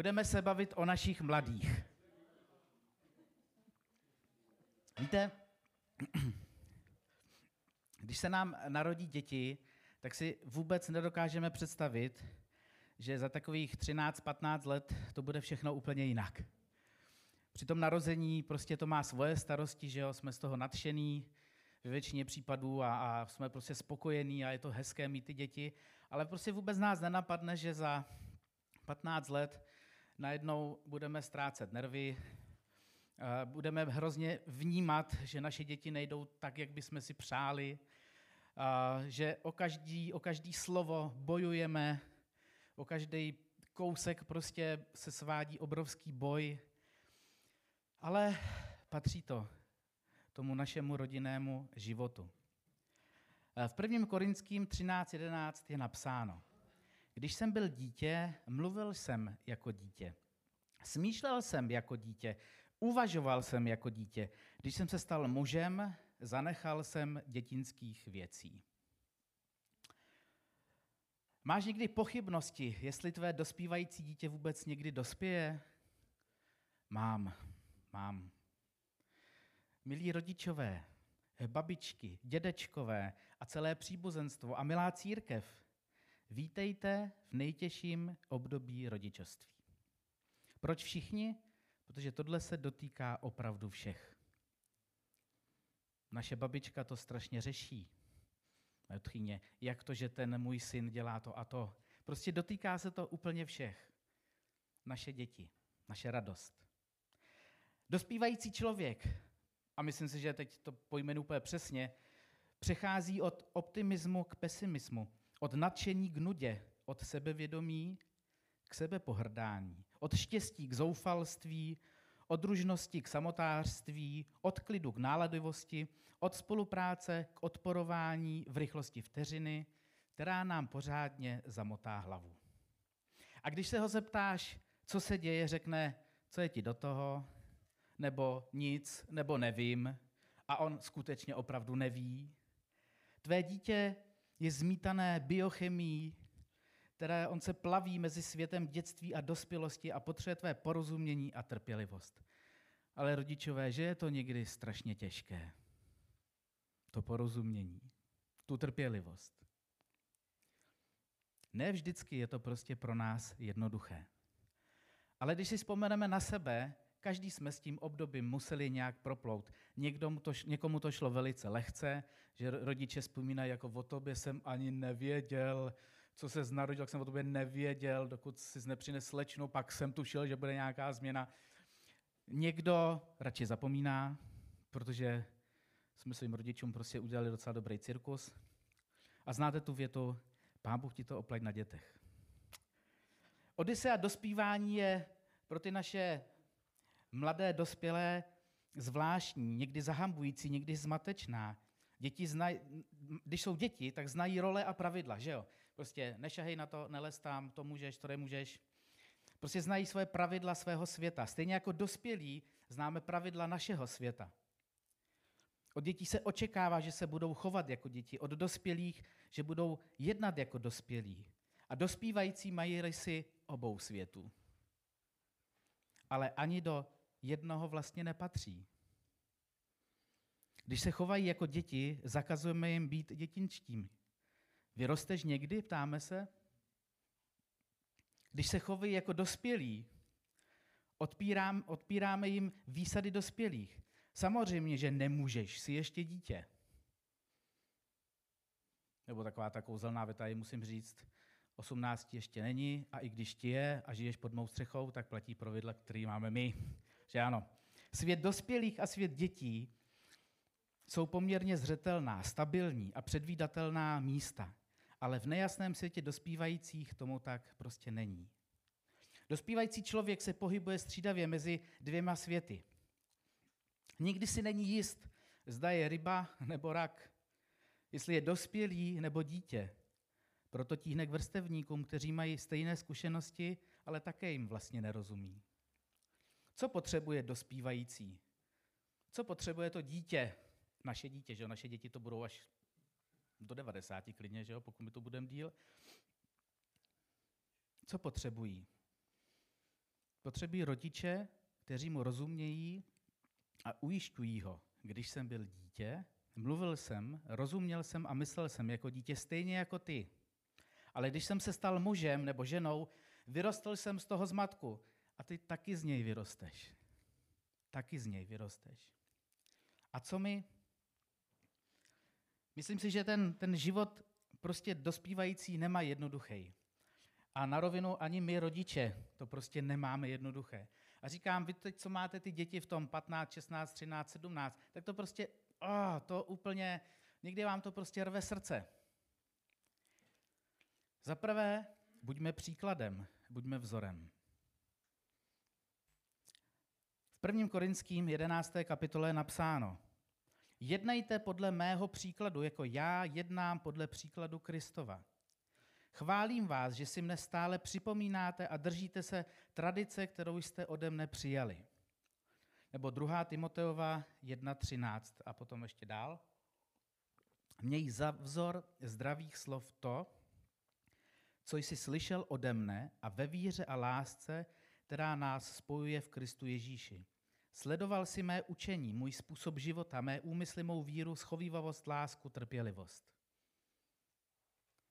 Budeme se bavit o našich mladých. Víte, když se nám narodí děti, tak si vůbec nedokážeme představit, že za takových 13-15 let to bude všechno úplně jinak. Při tom narození prostě to má svoje starosti, že jo, jsme z toho nadšený ve většině případů a, a jsme prostě spokojení a je to hezké mít ty děti, ale prostě vůbec nás nenapadne, že za 15 let najednou budeme ztrácet nervy, budeme hrozně vnímat, že naše děti nejdou tak, jak bychom si přáli, že o každý, o každý slovo bojujeme, o každý kousek prostě se svádí obrovský boj, ale patří to tomu našemu rodinnému životu. V 1. Korinským 13.11 je napsáno, když jsem byl dítě, mluvil jsem jako dítě. Smýšlel jsem jako dítě, uvažoval jsem jako dítě. Když jsem se stal mužem, zanechal jsem dětinských věcí. Máš někdy pochybnosti, jestli tvé dospívající dítě vůbec někdy dospěje? Mám, mám. Milí rodičové, babičky, dědečkové a celé příbuzenstvo a milá církev, vítejte v nejtěžším období rodičovství. Proč všichni? Protože tohle se dotýká opravdu všech. Naše babička to strašně řeší. Tchýně, jak to, že ten můj syn dělá to a to. Prostě dotýká se to úplně všech. Naše děti, naše radost. Dospívající člověk, a myslím si, že teď to pojmenu úplně přesně, přechází od optimismu k pesimismu, od nadšení k nudě, od sebevědomí k sebepohrdání, od štěstí k zoufalství, od družnosti k samotářství, od klidu k náladivosti, od spolupráce k odporování v rychlosti vteřiny, která nám pořádně zamotá hlavu. A když se ho zeptáš, co se děje, řekne, co je ti do toho, nebo nic, nebo nevím, a on skutečně opravdu neví. Tvé dítě je zmítané biochemií, které on se plaví mezi světem dětství a dospělosti a potřebuje tvé porozumění a trpělivost. Ale rodičové, že je to někdy strašně těžké. To porozumění, tu trpělivost. Ne vždycky je to prostě pro nás jednoduché. Ale když si vzpomeneme na sebe, každý jsme s tím obdobím museli nějak proplout. Někdo to, někomu to šlo velice lehce, že rodiče vzpomínají, jako o tobě jsem ani nevěděl, co se narodil, jak jsem o tobě nevěděl, dokud si nepřines slečnou, pak jsem tušil, že bude nějaká změna. Někdo radši zapomíná, protože jsme svým rodičům prostě udělali docela dobrý cirkus. A znáte tu větu, pán Bůh ti to oplať na dětech. Odisea dospívání je pro ty naše mladé dospělé zvláštní, někdy zahambující, někdy zmatečná. Děti znají, když jsou děti, tak znají role a pravidla, že jo? Prostě nešahej na to, nelez tam, to můžeš, to nemůžeš. Prostě znají své pravidla svého světa. Stejně jako dospělí známe pravidla našeho světa. Od dětí se očekává, že se budou chovat jako děti, od dospělých, že budou jednat jako dospělí. A dospívající mají rysy obou světů. Ale ani do jednoho vlastně nepatří. Když se chovají jako děti, zakazujeme jim být dětinčtími. Vyrosteš někdy, ptáme se? Když se chovají jako dospělí, odpírám, odpíráme jim výsady dospělých. Samozřejmě, že nemůžeš, si ještě dítě. Nebo taková ta kouzelná věta, je musím říct, 18 ještě není a i když ti je a žiješ pod mou střechou, tak platí pravidla, který máme my. Že ano. Svět dospělých a svět dětí jsou poměrně zřetelná, stabilní a předvídatelná místa, ale v nejasném světě dospívajících tomu tak prostě není. Dospívající člověk se pohybuje střídavě mezi dvěma světy. Nikdy si není jist, zda je ryba nebo rak, jestli je dospělý nebo dítě. Proto tíhne k vrstevníkům, kteří mají stejné zkušenosti, ale také jim vlastně nerozumí. Co potřebuje dospívající? Co potřebuje to dítě? Naše dítě, že jo? Naše děti to budou až do 90 klidně, že jo? pokud my to budeme díl. Co potřebují? Potřebují rodiče, kteří mu rozumějí a ujišťují ho. Když jsem byl dítě, mluvil jsem, rozuměl jsem a myslel jsem jako dítě stejně jako ty. Ale když jsem se stal mužem nebo ženou, vyrostl jsem z toho zmatku a ty taky z něj vyrosteš. Taky z něj vyrosteš. A co my? Myslím si, že ten, ten život prostě dospívající nemá jednoduchý. A na rovinu ani my rodiče to prostě nemáme jednoduché. A říkám, vy teď, co máte ty děti v tom 15, 16, 13, 17, tak to prostě, oh, to úplně, někdy vám to prostě rve srdce. Za prvé, buďme příkladem, buďme vzorem. 1. Korinským 11. kapitole je napsáno, jednejte podle mého příkladu, jako já jednám podle příkladu Kristova. Chválím vás, že si mne stále připomínáte a držíte se tradice, kterou jste ode mne přijali. Nebo 2. Timoteova 1.13 a potom ještě dál. Měj za vzor zdravých slov to, co jsi slyšel ode mne a ve víře a lásce, která nás spojuje v Kristu Ježíši. Sledoval si mé učení, můj způsob života, mé úmysly, mou víru, schovývavost, lásku, trpělivost.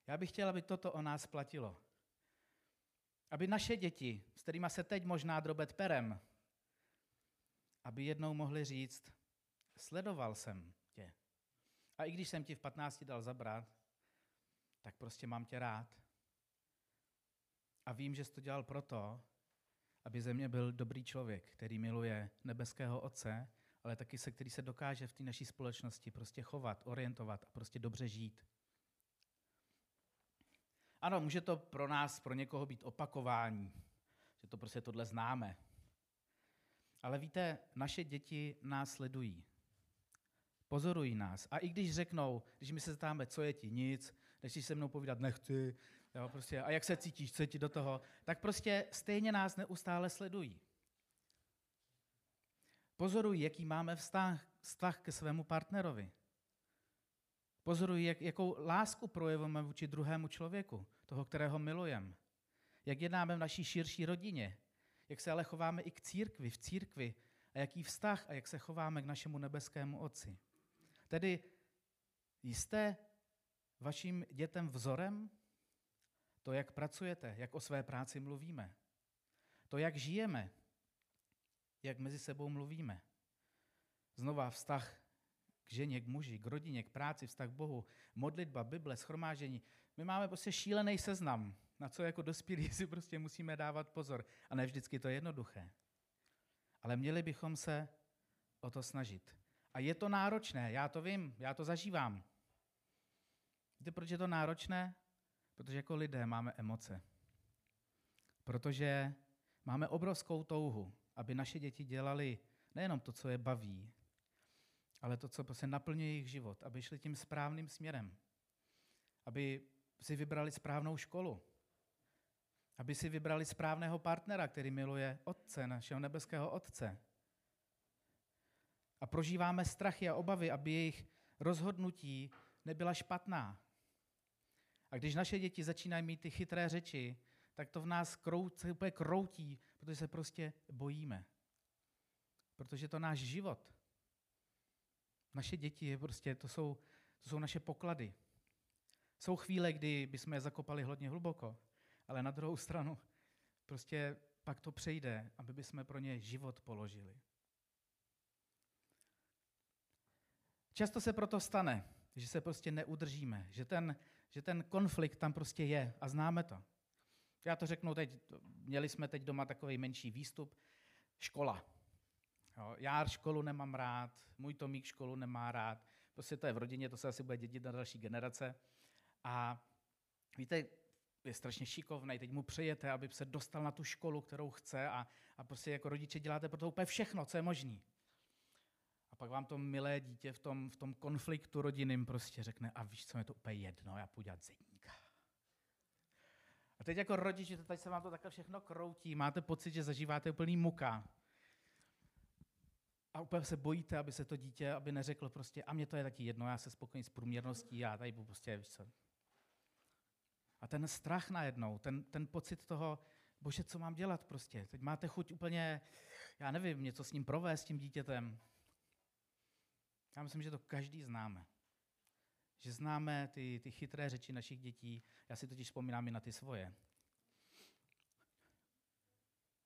Já bych chtěl, aby toto o nás platilo. Aby naše děti, s kterými se teď možná drobet perem, aby jednou mohli říct, sledoval jsem tě. A i když jsem ti v 15 dal zabrat, tak prostě mám tě rád. A vím, že jsi to dělal proto, aby ze mě byl dobrý člověk, který miluje nebeského Otce, ale taky se, který se dokáže v té naší společnosti prostě chovat, orientovat a prostě dobře žít. Ano, může to pro nás, pro někoho být opakování, že to prostě tohle známe. Ale víte, naše děti nás sledují. Pozorují nás. A i když řeknou, když my se zeptáme, co je ti, nic, když se mnou povídat nechci, jo, prostě, a jak se cítíš, co ti do toho, tak prostě stejně nás neustále sledují. Pozorují, jaký máme vztah, vztah ke svému partnerovi. Pozorují, jak, jakou lásku projevujeme vůči druhému člověku, toho, kterého milujeme. Jak jednáme v naší širší rodině. Jak se ale chováme i k církvi, v církvi. A jaký vztah a jak se chováme k našemu nebeskému Otci. Tedy jste vašim dětem vzorem? To, jak pracujete, jak o své práci mluvíme. To, jak žijeme, jak mezi sebou mluvíme. Znova vztah k ženě, k muži, k rodině, k práci, vztah k Bohu, modlitba, Bible, schromážení. My máme prostě šílený seznam, na co jako dospělí si prostě musíme dávat pozor. A ne vždycky to je jednoduché. Ale měli bychom se o to snažit. A je to náročné, já to vím, já to zažívám. Víte, proč je to náročné? Protože jako lidé máme emoce. Protože máme obrovskou touhu, aby naše děti dělali nejenom to, co je baví, ale to, co prostě naplňuje jejich život, aby šli tím správným směrem, aby si vybrali správnou školu, aby si vybrali správného partnera, který miluje Otce, našeho nebeského Otce. A prožíváme strachy a obavy, aby jejich rozhodnutí nebyla špatná. A když naše děti začínají mít ty chytré řeči, tak to v nás krout, se úplně kroutí, protože se prostě bojíme. Protože to náš život. Naše děti je prostě, to jsou, to jsou naše poklady. Jsou chvíle, kdy bychom je zakopali hodně hluboko, ale na druhou stranu prostě pak to přejde, aby bychom pro ně život položili. Často se proto stane, že se prostě neudržíme, že ten, že ten konflikt tam prostě je a známe to. Já to řeknu teď, měli jsme teď doma takový menší výstup, škola. Jo, já školu nemám rád, můj Tomík školu nemá rád, prostě to je v rodině, to se asi bude dědit na další generace. A víte, je strašně šikovný, teď mu přejete, aby se dostal na tu školu, kterou chce a, a prostě jako rodiče děláte pro to úplně všechno, co je možné. Pak vám to milé dítě v tom, v tom konfliktu rodinným prostě řekne, a víš co, je to úplně jedno, já půjdu dělat zedníka. A teď jako rodiče, teď se vám to takhle všechno kroutí, máte pocit, že zažíváte úplný muka. A úplně se bojíte, aby se to dítě, aby neřeklo prostě, a mě to je taky jedno, já se spokojím s průměrností, já tady prostě, víš co. A ten strach najednou, ten, ten pocit toho, bože, co mám dělat prostě? Teď máte chuť úplně, já nevím, něco s ním provést, s tím dítětem. Já myslím, že to každý známe. Že známe ty, ty chytré řeči našich dětí. Já si totiž vzpomínám i na ty svoje.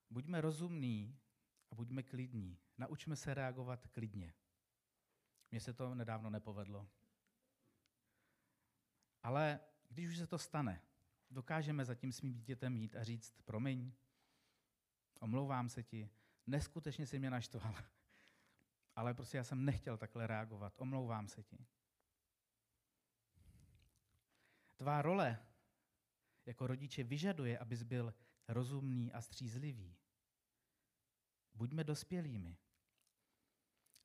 Buďme rozumní a buďme klidní. Naučme se reagovat klidně. Mně se to nedávno nepovedlo. Ale když už se to stane, dokážeme za tím svým dítětem jít a říct, promiň, omlouvám se ti, neskutečně si mě naštval, ale prostě já jsem nechtěl takhle reagovat, omlouvám se ti. Tvá role jako rodiče vyžaduje, abys byl rozumný a střízlivý. Buďme dospělými.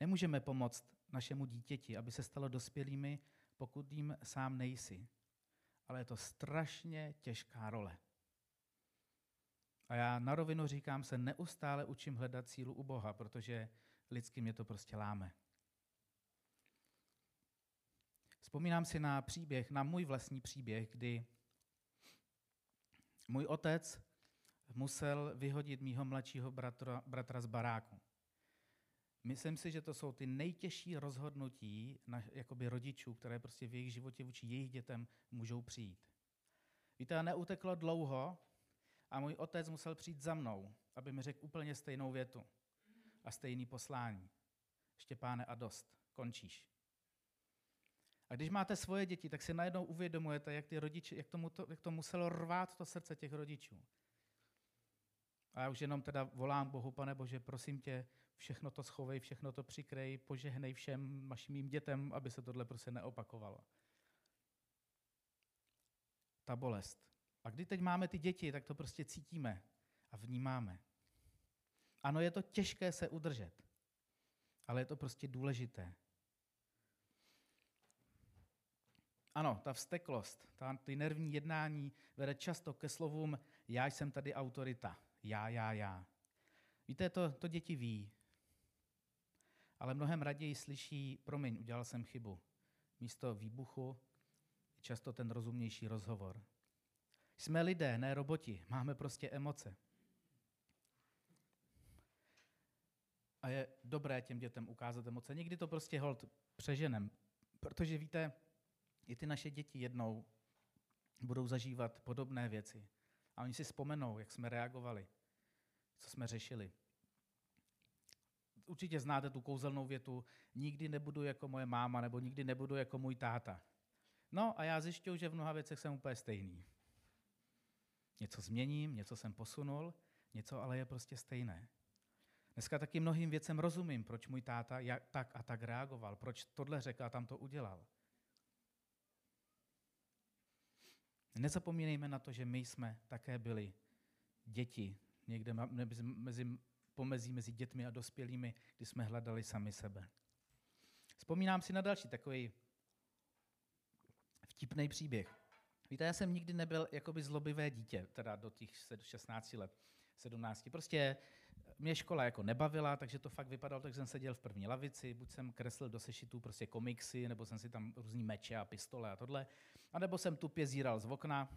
Nemůžeme pomoct našemu dítěti, aby se stalo dospělými, pokud jim sám nejsi. Ale je to strašně těžká role. A já na rovinu říkám, se neustále učím hledat sílu u Boha, protože lidsky mě to prostě láme. Vzpomínám si na příběh, na můj vlastní příběh, kdy můj otec musel vyhodit mýho mladšího bratra, bratra z baráku. Myslím si, že to jsou ty nejtěžší rozhodnutí na, jakoby rodičů, které prostě v jejich životě vůči jejich dětem můžou přijít. Víte, neuteklo dlouho a můj otec musel přijít za mnou, aby mi řekl úplně stejnou větu a stejný poslání. Štěpáne a dost, končíš. A když máte svoje děti, tak si najednou uvědomujete, jak, ty rodiče, jak, tomu to, jak to muselo rvát to srdce těch rodičů. A já už jenom teda volám Bohu, pane Bože, prosím tě, všechno to schovej, všechno to přikrej, požehnej všem mým dětem, aby se tohle prostě neopakovalo. Ta bolest. A když teď máme ty děti, tak to prostě cítíme a vnímáme. Ano, je to těžké se udržet, ale je to prostě důležité. Ano, ta vsteklost, ta, ty nervní jednání vede často ke slovům já jsem tady autorita, já, já, já. Víte, to, to děti ví, ale mnohem raději slyší, promiň, udělal jsem chybu. Místo výbuchu je často ten rozumnější rozhovor. Jsme lidé, ne roboti, máme prostě emoce. A je dobré těm dětem ukázat emoce. Někdy to prostě hold přeženem, protože víte, i ty naše děti jednou budou zažívat podobné věci. A oni si vzpomenou, jak jsme reagovali, co jsme řešili. Určitě znáte tu kouzelnou větu, nikdy nebudu jako moje máma, nebo nikdy nebudu jako můj táta. No a já zjišťuju, že v mnoha věcech jsem úplně stejný. Něco změním, něco jsem posunul, něco ale je prostě stejné. Dneska taky mnohým věcem rozumím, proč můj táta jak, tak a tak reagoval, proč tohle řekl a tam to udělal. Nezapomínejme na to, že my jsme také byli děti, někde mezi, pomezí mezi dětmi a dospělými, kdy jsme hledali sami sebe. Vzpomínám si na další takový vtipný příběh. Víte, já jsem nikdy nebyl jakoby zlobivé dítě, teda do těch 16 let, 17. Prostě mě škola jako nebavila, takže to fakt vypadalo, tak jsem seděl v první lavici, buď jsem kreslil do sešitů prostě komiksy, nebo jsem si tam různý meče a pistole a tohle, a nebo jsem tupě zíral z okna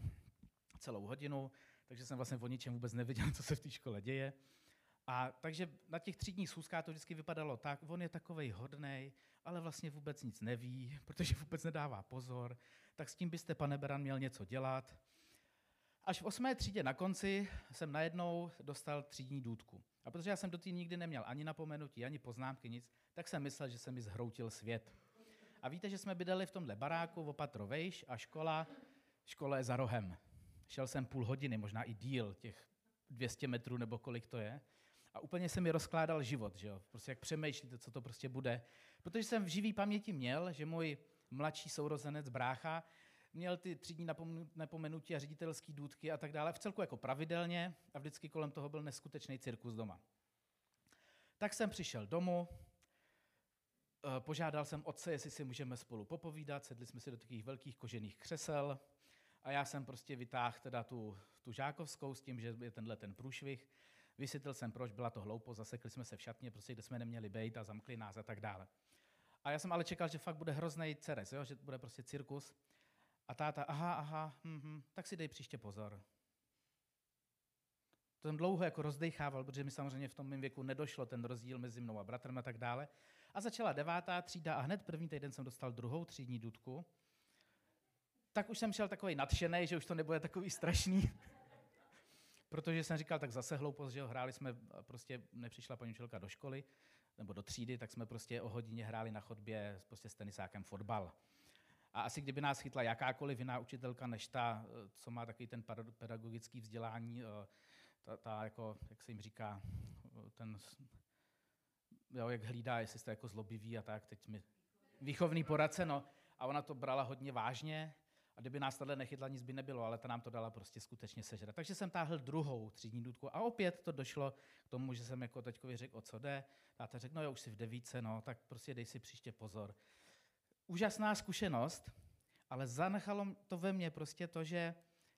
celou hodinu, takže jsem vlastně o ničem vůbec nevěděl, co se v té škole děje. A takže na těch třídních schůzkách to vždycky vypadalo tak, on je takovej hodnej, ale vlastně vůbec nic neví, protože vůbec nedává pozor, tak s tím byste, pane Beran, měl něco dělat. Až v osmé třídě na konci jsem najednou dostal třídní důdku. A protože já jsem do té nikdy neměl ani napomenutí, ani poznámky, nic, tak jsem myslel, že se mi zhroutil svět. A víte, že jsme bydleli v tomhle baráku opatro vejš a škola, škola je za rohem. Šel jsem půl hodiny, možná i díl, těch 200 metrů nebo kolik to je. A úplně se mi rozkládal život, že jo? Prostě jak přemýšlíte, co to prostě bude. Protože jsem v živý paměti měl, že můj mladší sourozenec, brácha, měl ty třídní napomenutí a ředitelský důdky a tak dále, v celku jako pravidelně a vždycky kolem toho byl neskutečný cirkus doma. Tak jsem přišel domů, eh, požádal jsem otce, jestli si můžeme spolu popovídat, sedli jsme si do takových velkých kožených křesel a já jsem prostě vytáhl teda tu, tu žákovskou s tím, že je tenhle ten průšvih. Vysvětlil jsem, proč byla to hloupo, zasekli jsme se v šatně, prostě kde jsme neměli být a zamkli nás a tak dále. A já jsem ale čekal, že fakt bude hrozný ceres, jo? že bude prostě cirkus. A táta, aha, aha, hm, hm, tak si dej příště pozor. To jsem dlouho jako rozdechával, protože mi samozřejmě v tom mém věku nedošlo ten rozdíl mezi mnou a bratrem a tak dále. A začala devátá třída a hned první týden jsem dostal druhou třídní dudku. Tak už jsem šel takový nadšený, že už to nebude takový strašný. Protože jsem říkal, tak zase hloupost, že jo, hráli jsme, prostě nepřišla paní učitelka do školy, nebo do třídy, tak jsme prostě o hodině hráli na chodbě prostě s tenisákem fotbal. A asi kdyby nás chytla jakákoliv jiná učitelka než ta, co má takový ten pedagogický vzdělání, eh, ta, ta jako, jak se jim říká, ten, jo, jak hlídá, jestli jste jako zlobivý a tak, teď mi výchovný poradce, no, a ona to brala hodně vážně, a kdyby nás tohle nechytla, nic by nebylo, ale ta nám to dala prostě skutečně sežrat. Takže jsem táhl druhou třídní důdku a opět to došlo k tomu, že jsem jako teďkovi řekl, o co jde. Táta řekl, no jo, už jsi v devíce, no, tak prostě dej si příště pozor. Úžasná zkušenost, ale zanechalo to ve mně prostě to, že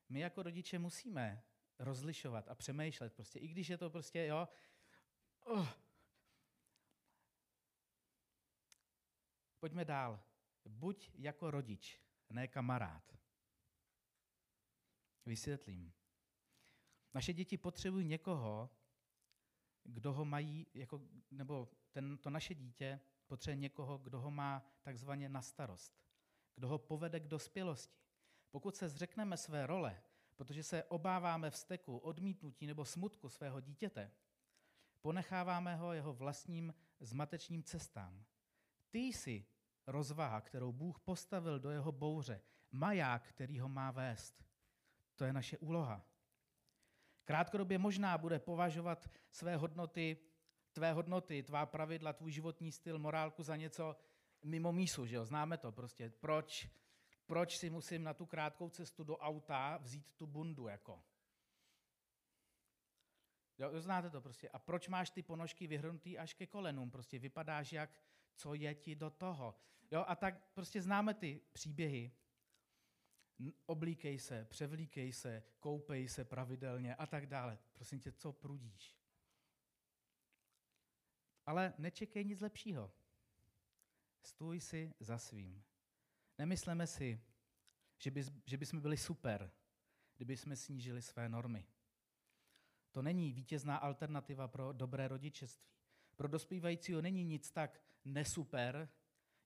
my jako rodiče musíme rozlišovat a přemýšlet prostě, i když je to prostě, jo, oh. Pojďme dál. Buď jako rodič, ne kamarád. Vysvětlím. Naše děti potřebují někoho, kdo ho mají, jako, nebo ten, to naše dítě potřebuje někoho, kdo ho má takzvaně na starost, kdo ho povede k dospělosti. Pokud se zřekneme své role, protože se obáváme vzteku, odmítnutí nebo smutku svého dítěte, ponecháváme ho jeho vlastním zmatečním cestám. Ty jsi rozvaha, kterou Bůh postavil do jeho bouře, maják, který ho má vést. To je naše úloha. Krátkodobě možná bude považovat své hodnoty, tvé hodnoty, tvá pravidla, tvůj životní styl, morálku za něco mimo mísu, že jo? Známe to prostě. Proč, proč si musím na tu krátkou cestu do auta vzít tu bundu, jako? Jo, znáte to prostě. A proč máš ty ponožky vyhrnutý až ke kolenům? Prostě vypadáš jak, co je ti do toho. Jo, a tak prostě známe ty příběhy. Oblíkej se, převlíkej se, koupej se pravidelně a tak dále. Prosím tě, co prudíš? Ale nečekej nic lepšího. Stůj si za svým. Nemysleme si, že, by, že bychom byli super, kdyby jsme snížili své normy. To není vítězná alternativa pro dobré rodičeství. Pro dospívajícího není nic tak nesuper,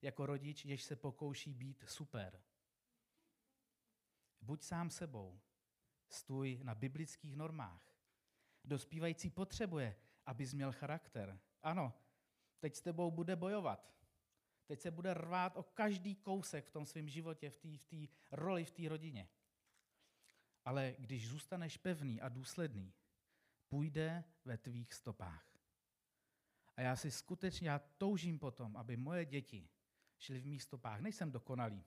jako rodič, jež se pokouší být super. Buď sám sebou, stůj na biblických normách. Dospívající potřebuje, abys měl charakter. Ano, teď s tebou bude bojovat. Teď se bude rvát o každý kousek v tom svém životě, v té v roli, v té rodině. Ale když zůstaneš pevný a důsledný, půjde ve tvých stopách. A já si skutečně, já toužím potom, aby moje děti šly v mých stopách. Nejsem dokonalý,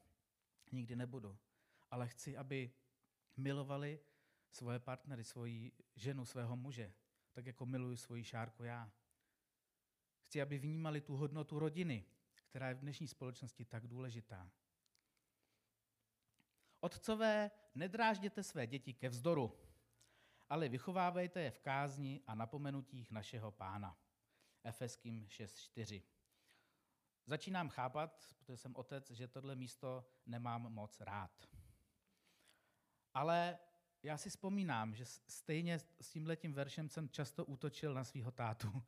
nikdy nebudu, ale chci, aby milovali svoje partnery, svoji ženu, svého muže, tak jako miluji svoji šárku já. Chci, aby vnímali tu hodnotu rodiny, která je v dnešní společnosti tak důležitá. Otcové, nedrážděte své děti ke vzdoru, ale vychovávejte je v kázni a napomenutích našeho pána. Efeským 6.4. Začínám chápat, protože jsem otec, že tohle místo nemám moc rád. Ale já si vzpomínám, že stejně s tímhletím veršem jsem často útočil na svého tátu.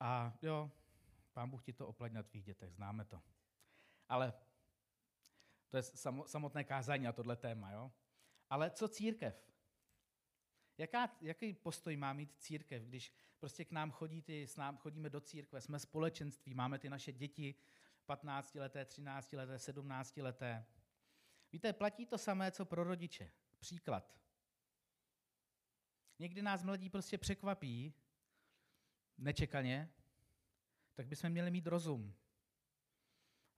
A jo, pán Bůh ti to oplať na tvých dětech, známe to. Ale to je samotné kázání na tohle téma, jo? Ale co církev? Jaká, jaký postoj má mít církev, když prostě k nám chodí ty, s nám chodíme do církve, jsme společenství, máme ty naše děti 15 leté, 13 leté, 17 leté. Víte, platí to samé, co pro rodiče. Příklad. Někdy nás mladí prostě překvapí, nečekaně, tak bychom měli mít rozum.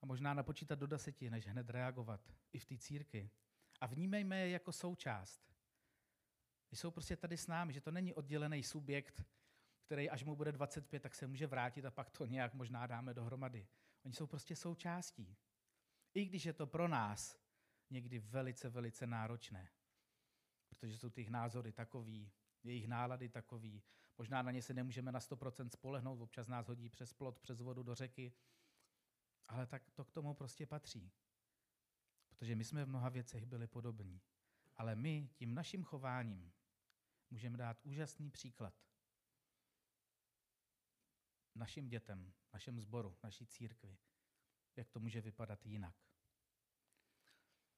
A možná napočítat do deseti, než hned reagovat. I v té círky. A vnímejme je jako součást. Jsou prostě tady s námi, že to není oddělený subjekt, který až mu bude 25, tak se může vrátit a pak to nějak možná dáme dohromady. Oni jsou prostě součástí. I když je to pro nás někdy velice, velice náročné. Protože jsou ty názory takový, jejich nálady takový. Možná na ně se nemůžeme na 100% spolehnout, občas nás hodí přes plot, přes vodu do řeky. Ale tak to k tomu prostě patří. Protože my jsme v mnoha věcech byli podobní. Ale my tím naším chováním můžeme dát úžasný příklad našim dětem, našem sboru, naší církvi, jak to může vypadat jinak.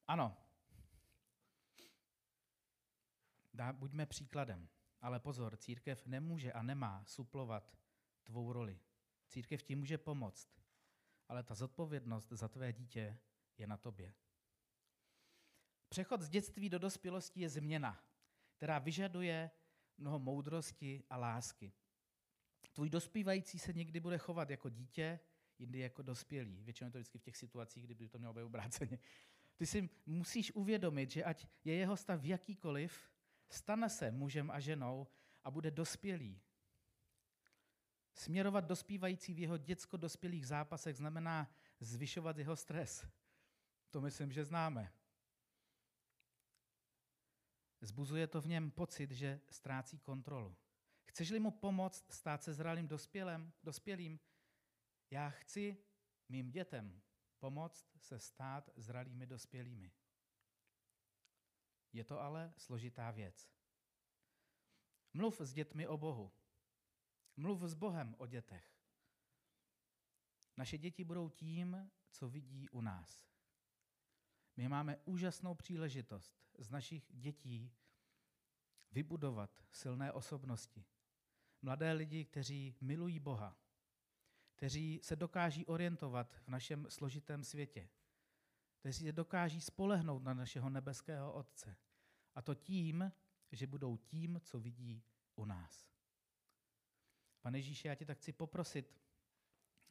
Ano, dá, buďme příkladem, ale pozor, církev nemůže a nemá suplovat tvou roli. Církev ti může pomoct, ale ta zodpovědnost za tvé dítě je na tobě. Přechod z dětství do dospělosti je změna, která vyžaduje mnoho moudrosti a lásky. Tvůj dospívající se někdy bude chovat jako dítě, jindy jako dospělý. Většinou je to vždycky v těch situacích, kdyby to mělo být obráceně. Ty si musíš uvědomit, že ať je jeho stav jakýkoliv, stane se mužem a ženou a bude dospělý. Směrovat dospívající v jeho dětsko-dospělých zápasech znamená zvyšovat jeho stres. To myslím, že známe. Zbuzuje to v něm pocit, že ztrácí kontrolu. Chceš-li mu pomoct stát se zralým dospělým, dospělým, já chci mým dětem pomoct se stát zralými dospělými. Je to ale složitá věc. Mluv s dětmi o Bohu. Mluv s Bohem o dětech. Naše děti budou tím, co vidí u nás. My máme úžasnou příležitost z našich dětí vybudovat silné osobnosti. Mladé lidi, kteří milují Boha, kteří se dokáží orientovat v našem složitém světě, kteří se dokáží spolehnout na našeho nebeského Otce. A to tím, že budou tím, co vidí u nás. Pane Ježíši, já tě tak chci poprosit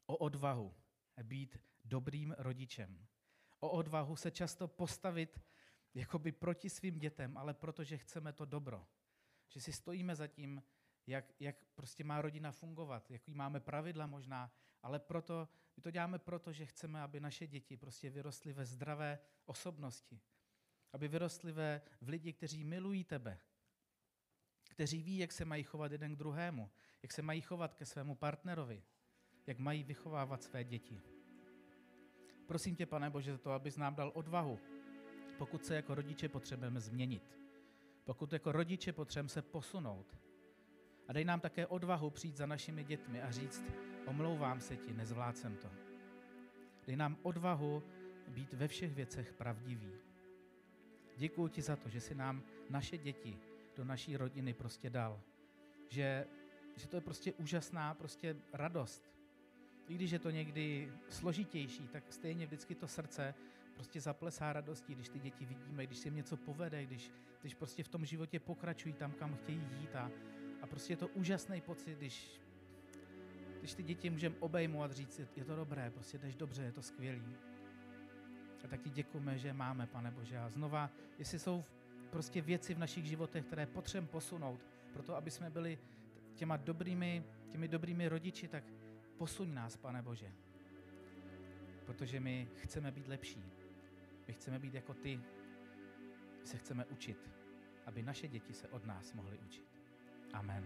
o odvahu být dobrým rodičem. O odvahu se často postavit jakoby proti svým dětem, ale protože chceme to dobro. Že si stojíme za tím, jak, jak prostě má rodina fungovat, jaký máme pravidla možná, ale proto, my to děláme proto, že chceme, aby naše děti prostě vyrostly ve zdravé osobnosti. Aby vyrostly ve, v lidi, kteří milují tebe, kteří ví, jak se mají chovat jeden k druhému, jak se mají chovat ke svému partnerovi, jak mají vychovávat své děti. Prosím tě, pane Bože, za to, abys nám dal odvahu, pokud se jako rodiče potřebujeme změnit, pokud jako rodiče potřebujeme se posunout. A dej nám také odvahu přijít za našimi dětmi a říct, omlouvám se ti, nezvládl jsem to. Dej nám odvahu být ve všech věcech pravdiví. Děkuji ti za to, že si nám naše děti do naší rodiny prostě dal. Že, že to je prostě úžasná prostě radost. I když je to někdy složitější, tak stejně vždycky to srdce prostě zaplesá radostí, když ty děti vidíme, když se jim něco povede, když, když prostě v tom životě pokračují tam, kam chtějí jít a, a prostě je to úžasný pocit, když, když ty děti můžeme obejmout a říct, je to dobré, prostě jdeš dobře, je to skvělý. A tak ti děkujeme, že máme, pane Bože. A znova, jestli jsou prostě věci v našich životech, které potřebujeme posunout, proto aby jsme byli těma dobrými, těmi dobrými rodiči, tak posuň nás, pane Bože. Protože my chceme být lepší. My chceme být jako ty. My se chceme učit, aby naše děti se od nás mohly učit. Amen.